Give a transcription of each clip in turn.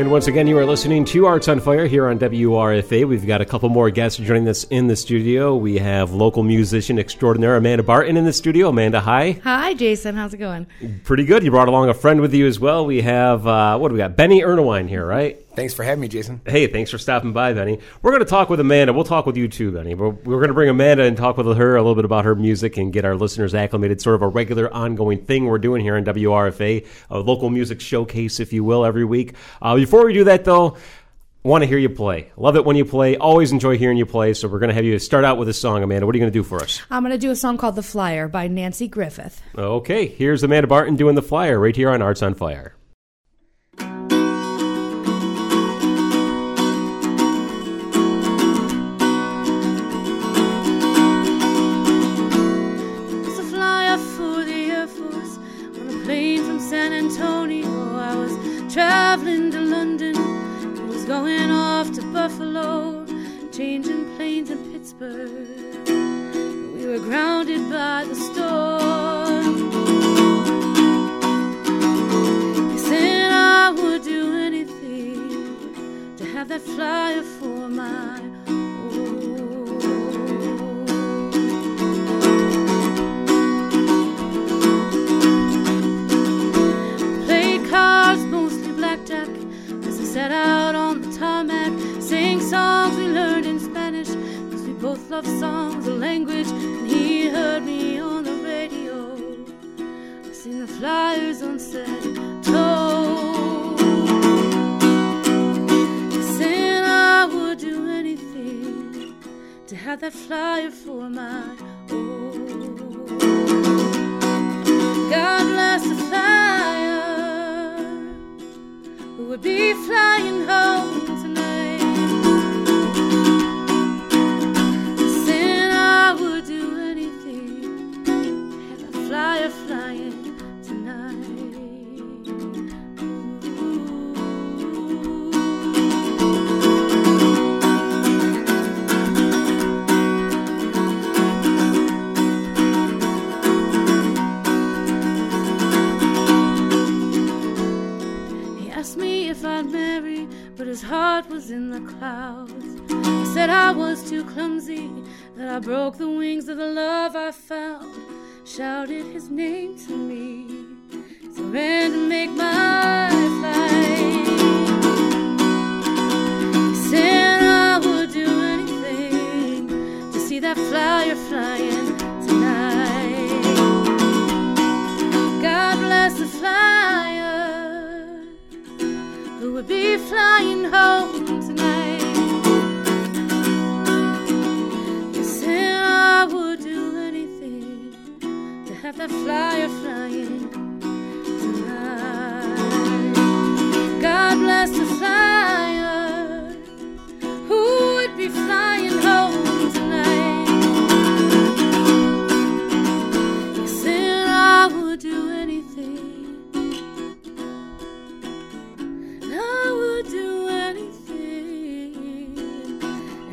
And once again, you are listening to Arts on Fire here on WRFA. We've got a couple more guests joining us in the studio. We have local musician extraordinaire Amanda Barton in the studio. Amanda, hi. Hi, Jason. How's it going? Pretty good. You brought along a friend with you as well. We have, uh, what do we got? Benny Ernewein here, right? Thanks for having me, Jason. Hey, thanks for stopping by, Benny. We're going to talk with Amanda. We'll talk with you too, Benny. We're, we're going to bring Amanda and talk with her a little bit about her music and get our listeners acclimated. Sort of a regular, ongoing thing we're doing here in WRFA, a local music showcase, if you will, every week. Uh, before we do that, though, want to hear you play. Love it when you play. Always enjoy hearing you play. So we're going to have you start out with a song, Amanda. What are you going to do for us? I'm going to do a song called The Flyer by Nanci Griffith. Okay, here's Amanda Barton doing The Flyer right here on Arts on Fire. Buffalo, changing planes in Pittsburgh. We were grounded by the storm. They said I would do anything to have that flyer for my own. Played cards, mostly blackjack, as we sat out both love songs, a language. And he heard me on the radio. I seen the flyers on set. Told. Said I would do anything to have that flyer for my own. I was too clumsy, that I broke the wings of the love I found. Shouted his name to me, so ran to make my flight. He said I would do anything to see that flyer flying tonight. God bless the flyer who would be flying home tonight. That flyer flying tonight. God bless the flyer who would be flying home tonight. You said I would do anything. I would do anything.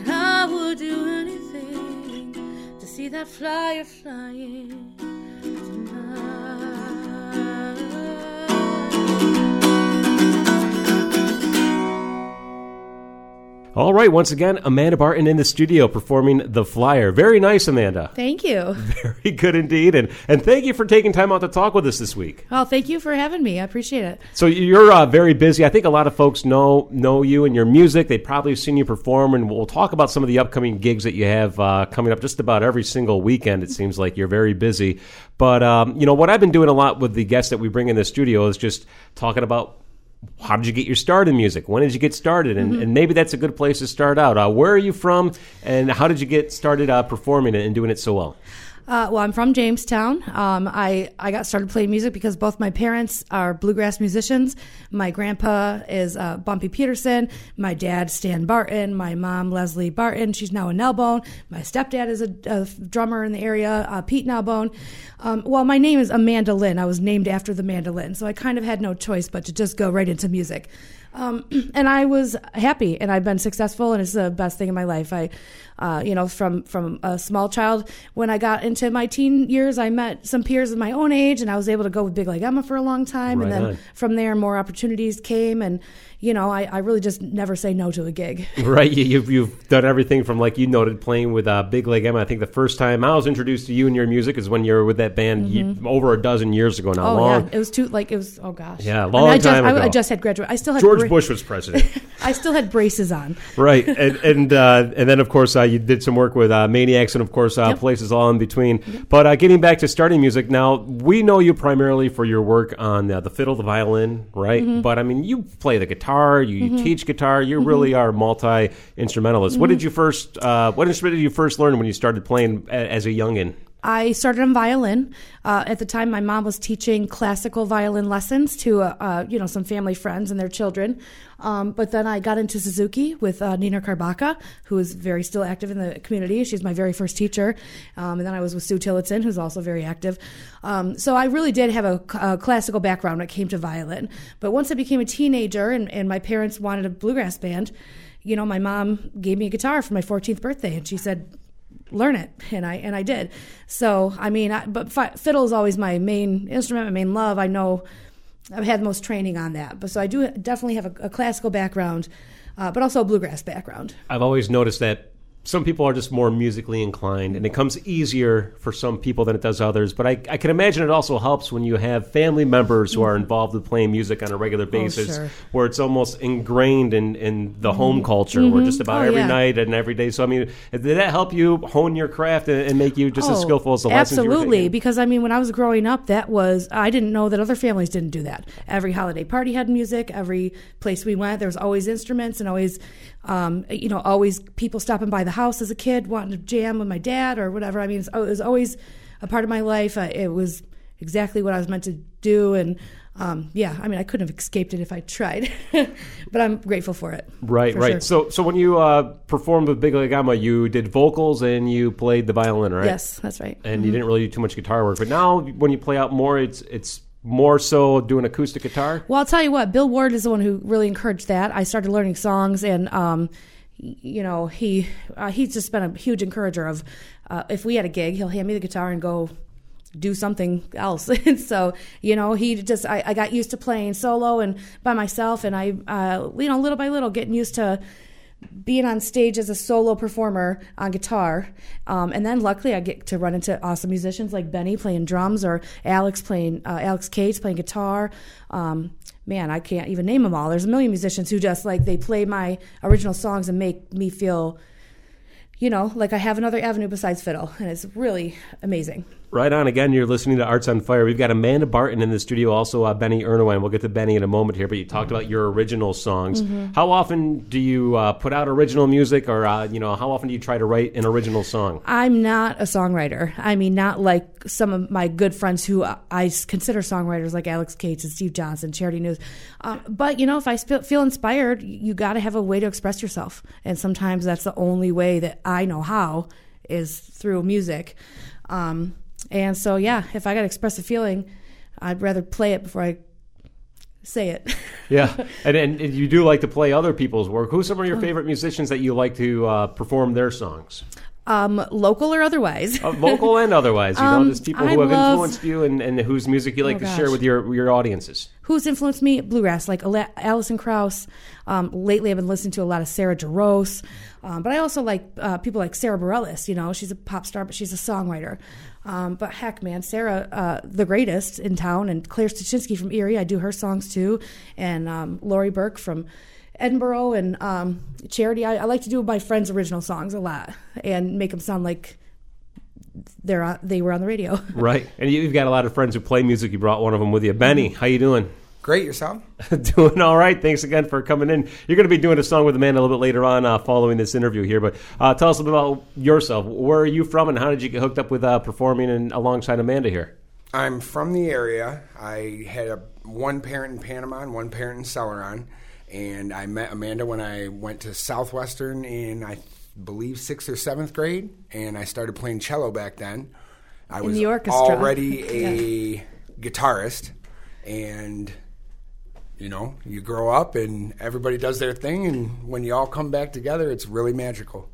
I would do anything to see that flyer flying All right, once again, Amanda Barton in the studio performing The Flyer. Very nice, Amanda. Thank you. Very good indeed. And, and thank you for taking time out to talk with us this week. Well, thank you for having me. I appreciate it. So you're uh, very busy. I think a lot of folks know know you and your music. They've probably seen you perform, and we'll talk about some of the upcoming gigs that you have uh, coming up. Just about every single weekend, it seems like you're very busy. But um, you know what I've been doing a lot with the guests that we bring in the studio is just talking about how did you get your start in music? When did you get started? And, and maybe that's a good place to start out. Uh, where are you from, and how did you get started uh, performing and doing it so well? Uh, well, I'm from Jamestown. Um, I, I got started playing music because both my parents are bluegrass musicians. My grandpa is uh, Bumpy Peterson. My dad, Stan Barton. My mom, Leslie Barton. She's now a Nellbone. My stepdad is a, a drummer in the area, uh, Pete Nellbone. Um, well, my name is Amanda Lynn. I was named after the mandolin, so I kind of had no choice but to just go right into music. Um, and I was happy, and I've been successful, and it's the best thing in my life. I, uh, you know, from from a small child, when I got into my teen years, I met some peers of my own age, and I was able to go with Big Leg Emma for a long time, Right and then on. from there, more opportunities came, and you know, I, I really just never say no to a gig. Right, you, you've you've done everything from like you noted playing with uh, Big Leg Emma. I think the first time I was introduced to you and your music is when you were with that band ye- over a dozen years ago now. Mm-hmm. Oh long. yeah, it was too like it was. Oh gosh, Yeah, I mean, long I just, time I, ago. I just had graduated. I still had George bra- Bush was president. I still had braces on. right, and and uh, and then of course uh, you did some work with uh, Maniacs and of course uh, Yep. places all in between. But uh, getting back to starting music now, we know you primarily for your work on uh, the fiddle, the violin, right? Mm-hmm. But I mean, you play the guitar, you teach guitar, you really are multi instrumentalist. What Mm-hmm. did you first? Uh, what instrument did you first learn when you started playing a- as a youngin? I started on violin. Uh, at the time, my mom was teaching classical violin lessons to uh, uh, you know some family friends and their children. Um, but then I got into Suzuki with uh, Nina Karbaka, who is very still active in the community. She's my very first teacher. Um, and then I was with Sue Tillotson, who's also very active. Um, so I really did have a, a classical background when it came to violin. But once I became a teenager and, and my parents wanted a bluegrass band, you know, my mom gave me a guitar for my 14th birthday, and she said, learn it and i and i did. So i mean I, but fi- fiddle is always my main instrument my main love. I know i've had the most training on that. But so i do definitely have a, a classical background uh, but also a bluegrass background. I've always noticed that some people are just more musically inclined, and it comes easier for some people than it does others. But I, I can imagine it also helps when you have family members who are mm-hmm. involved with playing music on a regular oh, basis, sure. where it's almost ingrained in, in the home mm-hmm. culture, where just mm-hmm. about Oh, every yeah. night and every day. So, I mean, did that help you hone your craft and, and make you just as Oh, skillful as the lessons you were absolutely because i mean when i was growing up that was i didn't know that other families didn't do that every holiday party had music every place we went there was always instruments and always um, you know always people stopping by the house as a kid wanting to jam with my dad or whatever i mean it was always a part of my life uh, it was exactly what i was meant to do and um, yeah i mean i couldn't have escaped it if i tried but i'm grateful for it Right, for right. sure. So, so when you uh, performed with Big Leg Emma, you did vocals and you played the violin, right? yes that's right and you didn't really do too much guitar work. But now, when you play out more, it's it's more so doing acoustic guitar. Well, I'll tell you what, Bill Ward is the one who really encouraged that. I started learning songs, and um, you know, he uh, he's just been a huge encourager of. Uh, if we had a gig, he'll hand me the guitar and go do something else. and so, you know, he just I, I got used to playing solo and by myself, and I, uh, you know, little by little, getting used to being on stage as a solo performer on guitar. Um, and then luckily I get to run into awesome musicians like Benny playing drums or Alex playing, uh, Alex Cates playing guitar. Um, man, I can't even name them all. There's a million musicians who just like, they play my original songs and make me feel, you know, like I have another avenue besides fiddle. And it's really amazing. Right on. Again, you're listening to Arts on Fire. We've got Amanda Barton in the studio, also uh, Benny Ernewein. We'll get to Benny in a moment here, but you talked about your original songs. How often do you uh, put out original music, or uh, you know, how often do you try to write an original song? I'm not a songwriter. I mean, not like some of my good friends who I consider songwriters, like Alex Cates and Steve Johnson, Charity Nuse. Um, but you know, if I sp- feel inspired, you got to have a way to express yourself, and sometimes that's the only way that I know how is through music. Um, and so, yeah, if I got to express a feeling, I'd rather play it before I say it. Yeah, and, and you do like to play other people's work. Who's some of your favorite musicians that you like to uh, perform their songs, um, local or otherwise. uh, vocal and otherwise? You know, Um, just people I who have love- influenced you and, and whose music you like Oh, to share gosh. with your your audiences. who's influenced me bluegrass like Ala- alison krauss um, lately i've been listening to a lot of sarah jarosz um, but i also like uh, people like sara bareilles you know she's a pop star but she's a songwriter um, but heck man sarah uh, the greatest in town and claire Stuczynski from erie i do her songs too and um, lori burke from edinboro and um, charity I, I like to do my friends original songs a lot and make them sound like they're on, they were on the radio Right, and you've got a lot of friends who play music. You brought one of them with you, Benny. How you doing? Great, yourself? doing all right. Thanks again for coming in. You're going to be doing a song with Amanda a little bit later on, uh, following this interview here. But uh, tell us a little bit about yourself. Where are you from, and how did you get hooked up with uh, performing and alongside Amanda here? I'm from the area. I had a one parent in Panama and one parent in Celeron, and I met Amanda when I went to Southwestern in I believe sixth or seventh grade, and I started playing cello back then. I was the orchestra. already a guitarist, and you know, you grow up and everybody does their thing, and when you all come back together, it's really magical.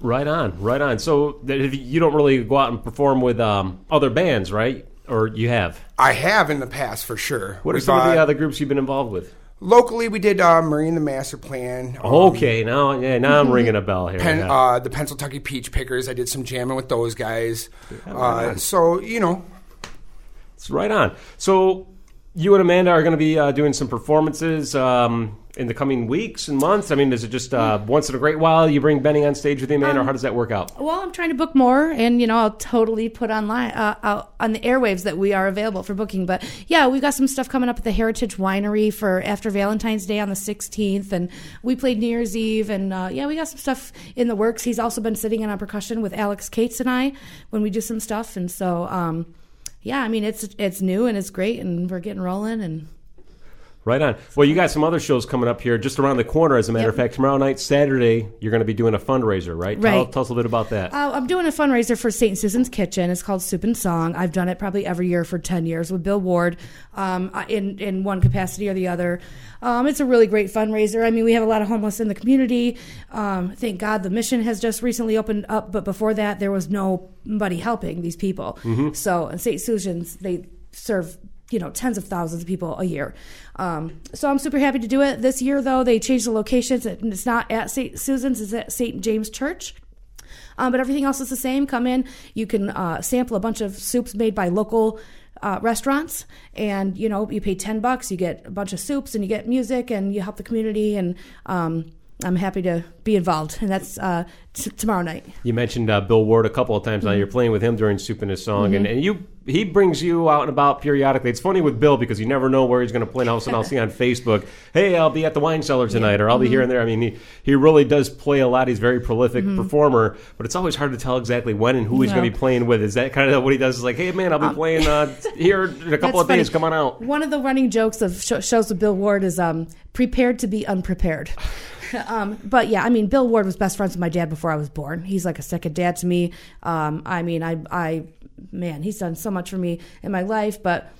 Right on, right on. So you don't really go out and perform with um, other bands, right? Or you have? I have in the past for sure. What are We've, some of the other groups you've been involved with? Locally, we did uh, Marine the Master Plan. um, Okay, now yeah, now I'm ringing a bell here. Pen, Yeah. uh, the Pennsylvania Peach Pickers. I did some jamming with those guys. Uh, so you know, It's right on. So you and Amanda are going to be uh, doing some performances um, in the coming weeks and months. I mean, is it just uh, once in a great while you bring Benny on stage with you, Amanda, or how does that work out? Well, I'm trying to book more, and you know, I'll totally put online uh, on the airwaves that we are available for booking. But yeah, we've got some stuff coming up at the Heritage Winery for after Valentine's Day on the 16th, and we played New Year's Eve, and uh, yeah, we got some stuff in the works. He's also been sitting in on percussion with Alex Cates and I when we do some stuff, and so um, yeah, I mean, it's it's new and it's great, and we're getting rolling, and Right on. Well, you got some other shows coming up here just around the corner. As a matter of fact, tomorrow night, Saturday, you're going to be doing a fundraiser, right? Tell, Right. tell us a little bit about that. Uh, I'm doing a fundraiser for St. Susan's Kitchen. It's called Soup and Song. I've done it probably every year for 10 years with Bill Ward um, uh, in, in one capacity or the other. Um, it's a really great fundraiser. I mean, we have a lot of homeless in the community. Um, thank God the mission has just recently opened up, but before that, there was nobody helping these people. So, in St. Susan's, they serve you know tens of thousands of people a year. Um, so I'm super happy to do it. This year, though, they changed the locations. and It's not at St. Susan's; it's at St. James Church. Um, but everything else is the same. Come in, you can uh, sample a bunch of soups made by local uh, restaurants, and you know you pay ten bucks, you get a bunch of soups, and you get music, and you help the community. And um, I'm happy to be involved, and that's uh, t- tomorrow night. You mentioned uh, Bill Ward a couple of times now. Mm-hmm. You're playing with him during Soup and His Song, and, and you he brings you out and about periodically. It's funny with Bill because you never know where he's going to play. And all of a sudden, I'll see on Facebook, "Hey, I'll be at the wine cellar tonight," or "I'll be Mm-hmm. here and there." I mean, he, he really does play a lot. He's a very prolific performer, but it's always hard to tell exactly when and who he's going to be playing with. Is that kind of what he does? Is like, "Hey, man, I'll be playing uh, here in a couple of days. funny. Come on out." One of the running jokes of sh- shows with Bill Ward is um, prepared to be unprepared. um, but yeah, I mean, Bill Ward was best friends with my dad before I was born. He's like a second dad to me. Um, I mean, I, I, man, he's done so much for me in my life, but.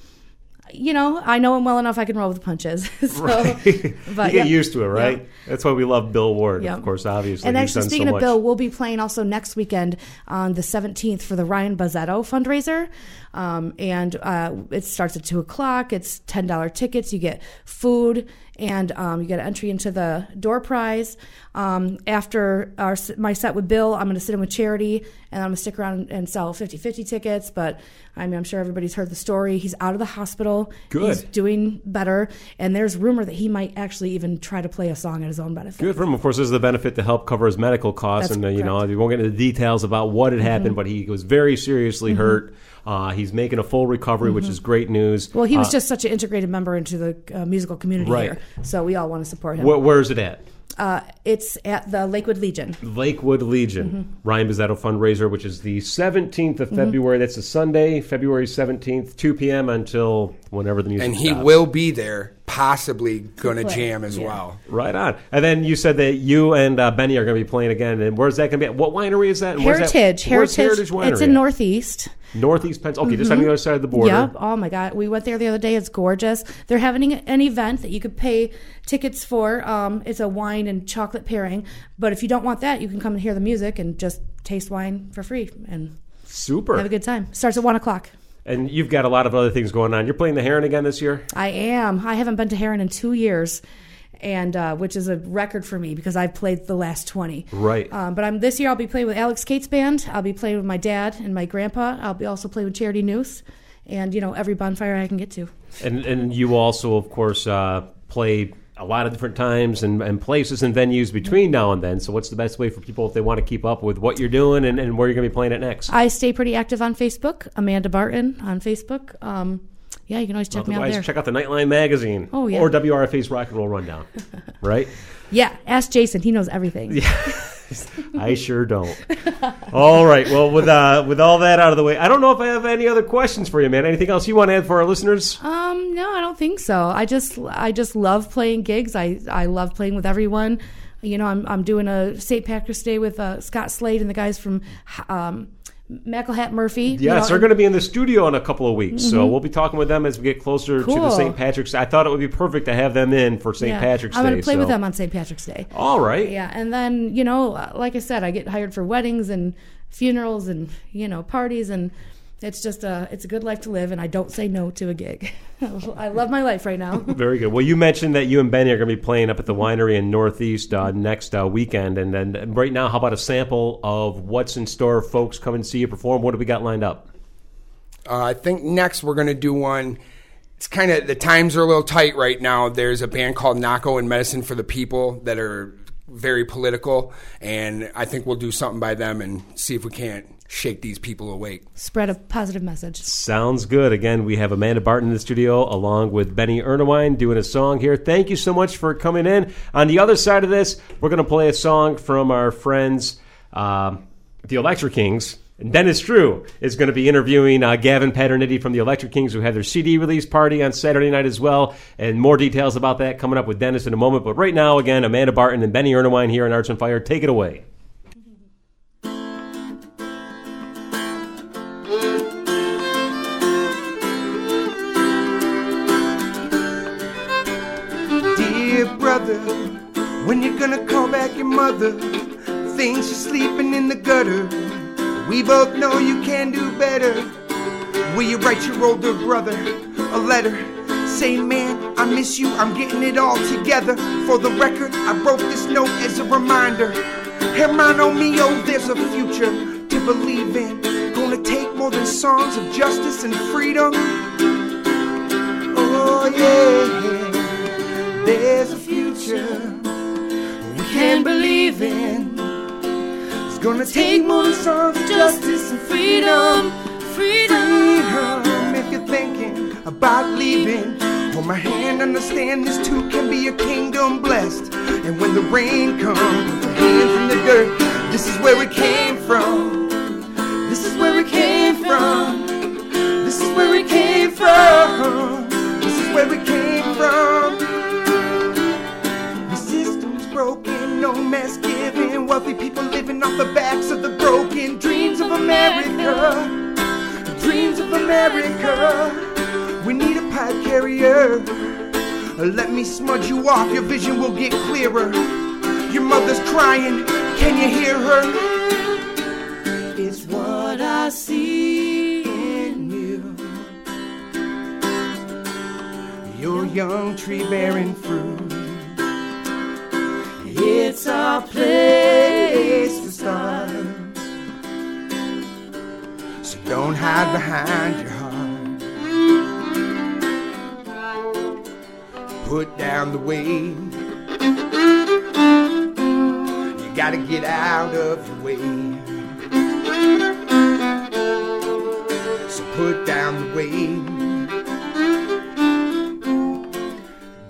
You know, I know him well enough. I can roll with the punches. so, Right. you get yeah. used to it, right? Yeah. That's why we love Bill Ward, Yeah. of course, obviously. And actually, speaking so of much. Bill, we'll be playing also next weekend on the 17th for the Ryan Bozzetto fundraiser. Um, and uh, it starts at 2 o'clock. It's $10 tickets. You get food and um, you get an entry into the door prize. Um, after our, my set with Bill, I'm going to sit in with Charity and I'm going to stick around and sell 50 50 tickets. But I mean, I'm sure everybody's heard the story. He's out of the hospital. Good. He's doing better. And there's rumor that he might actually even try to play a song at his own benefit. Good for him. Of course, there's the benefit to help cover his medical costs, That's and uh, you know we won't get into the details about what had happened, but he was very seriously hurt. Uh, he's making a full recovery, which is great news. Well, he was Uh, just such an integrated member into the uh, musical community Right. here, so we all want to support him. wh- where's it at? uh, it's at the Lakewood Legion. Lakewood Legion, Mm-hmm. Ryan Bizzetto fundraiser, which is the 17th of February. That's a Sunday, February 17th, 2 p.m. until whenever the music and he stops. will be there, possibly going to jam as Yeah. well. Right on. And then you said that you and uh, Benny are going to be playing again. And where's that going to be? At? What winery is that? And where's that- Heritage, where's Heritage. Winery It's in? Northeast. Northeast Pennsylvania. Okay, just on the other side of the border. Yep. Oh my God, we went there the other day. It's gorgeous. They're having an event that you could pay tickets for. Um, it's a wine and chocolate pairing. But if you don't want that, you can come and hear the music and just taste wine for free and Super. have a good time. Starts at one o'clock. And you've got a lot of other things going on. You're playing the Heron again this year? I am. I haven't been to Heron in two years, and uh, which is a record for me because I've played the last twenty. Right. Um, but I'm this year. I'll be playing with Alex Cates band. I'll be playing with my dad and my grandpa. I'll be also playing with Charity Nuse, and you know every bonfire I can get to. And and you also, of course, uh, play a lot of different times and, and places and venues between now and then. So what's the best way for people if they want to keep up with what you're doing and, and where you're going to be playing it next? I stay pretty active on Facebook. Amanda Barton on Facebook. Um, yeah, you can always check me out Otherwise, there. check out the Nightline magazine. Oh, yeah. Or WRFA's Rock and Roll Rundown. right? yeah, ask Jason. He knows everything. I sure don't. all right. Well, with uh, with all that out of the way, I don't know if I have any other questions for you, man. Anything else you want to add for our listeners? Um, no, I don't think so. I just I just love playing gigs. I I love playing with everyone. You know, I'm I'm doing a St. Patrick's Day with uh, Scott Slade and the guys from um, McElhat Murphy. you Yes, know, they're going to be in the studio in a couple of weeks, so Mm-hmm. we'll be talking with them as we get closer to the St. Patrick's. I thought it would be perfect to have them in for St. yeah. Patrick's I'm Day. going to play with them on St. Patrick's Day. All right. Yeah, and then you know, like I said, I get hired for weddings and funerals and you know parties, and it's just a it's a good life to live, and I don't say no to a gig. I love my life right now. Very good. Well, you mentioned that you and Benny are going to be playing up at the winery in Northeast uh, next uh, weekend, and then right now, how about a sample of what's in store? Folks, come and see you perform. What do we got lined up? Uh, I think next we're going to do one. It's kind of the times are a little tight right now. There's a band called Nahko and Medicine for the People that are very political, and I think we'll do something by them and see if we can't shake these people awake. Spread a positive message. Sounds good. Again, we have Amanda Barton in the studio along with Benny Ernewein doing a song here. Thank you so much for coming in. On the other side of this, we're going to play a song from our friends, um, the Electric Kings. And Dennis Drew is going to be interviewing uh, Gavin Paternitti from the Electric Kings, who have their CD release party on Saturday night as well. And more details about that coming up with Dennis in a moment. But right now, again, Amanda Barton and Benny Ernewein here on Arts on Fire. Take it away. Mother? Thinks you're sleeping in the gutter. We both know you can do better. Will you write your older brother a letter? Say, man, I miss you, I'm getting it all together. For the record, I wrote this note as a reminder. Hermano mio, there's a future to believe in. Gonna take more than songs of justice and freedom. Oh, yeah, there's a future we can believe in. It's gonna take more than songs of justice and freedom. freedom. Freedom, if you're thinking about leaving, hold my hand, understand this too can be a kingdom blessed. And when the rain comes, your hands in the dirt. This is where we came from. This is where we came from. This is where we came from. This is where it came from. The backs of the broken. Dreams of America. Dreams of America. We need a pipe carrier. Let me smudge you off, your vision will get clearer. Your mother's crying, can you hear her? It's what I see in you. Your young tree bearing fruit. It's our place don't hide behind your heart. Put down the weight. You gotta get out of your way. So put down the weight.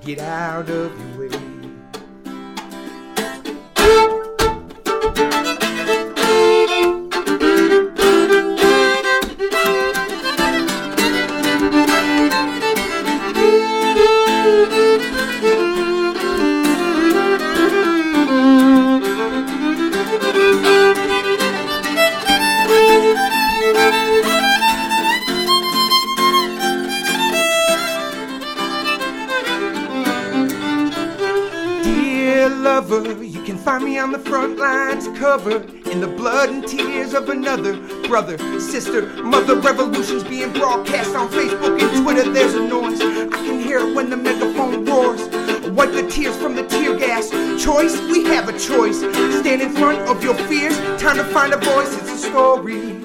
Get out of your way. Covered in the blood and tears of another brother, sister, mother. Revolutions being broadcast on Facebook and Twitter. There's a noise. I can hear it when the megaphone roars. Wipe the tears from the tear gas. Choice, we have a choice. Stand in front of your fears. Time to find a voice. It's a story.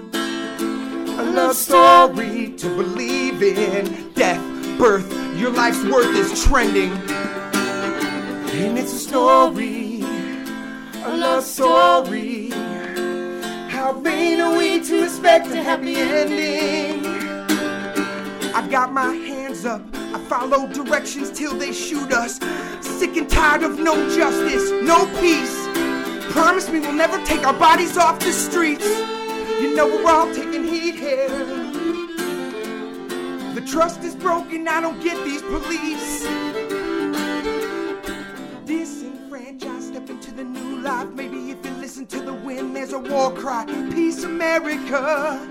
A love story to believe in. Death, birth, your life's worth is trending. And it's a story, a love story. How vain are we to expect a happy ending? I've got my hands up, I follow directions till they shoot us. Sick and tired of no justice, no peace. Promise me we'll never take our bodies off the streets. You know we're all taking heat here. The trust is broken, I don't get these police. A war cry. Peace, America.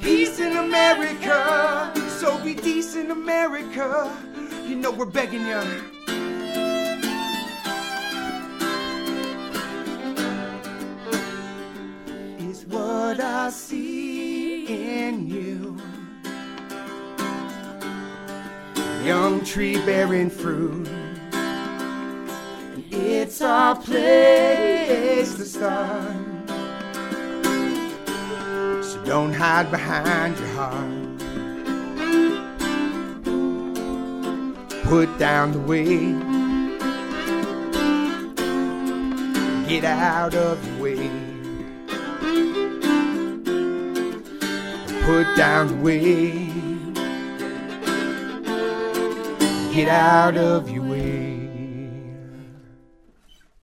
Peace in America. So be decent, America. You know we're begging you. Is what I see in you. Young tree bearing fruit. It's our place to start. Don't hide behind your heart. Put down the weight. Get out of the way. Put down the weight. Get out of your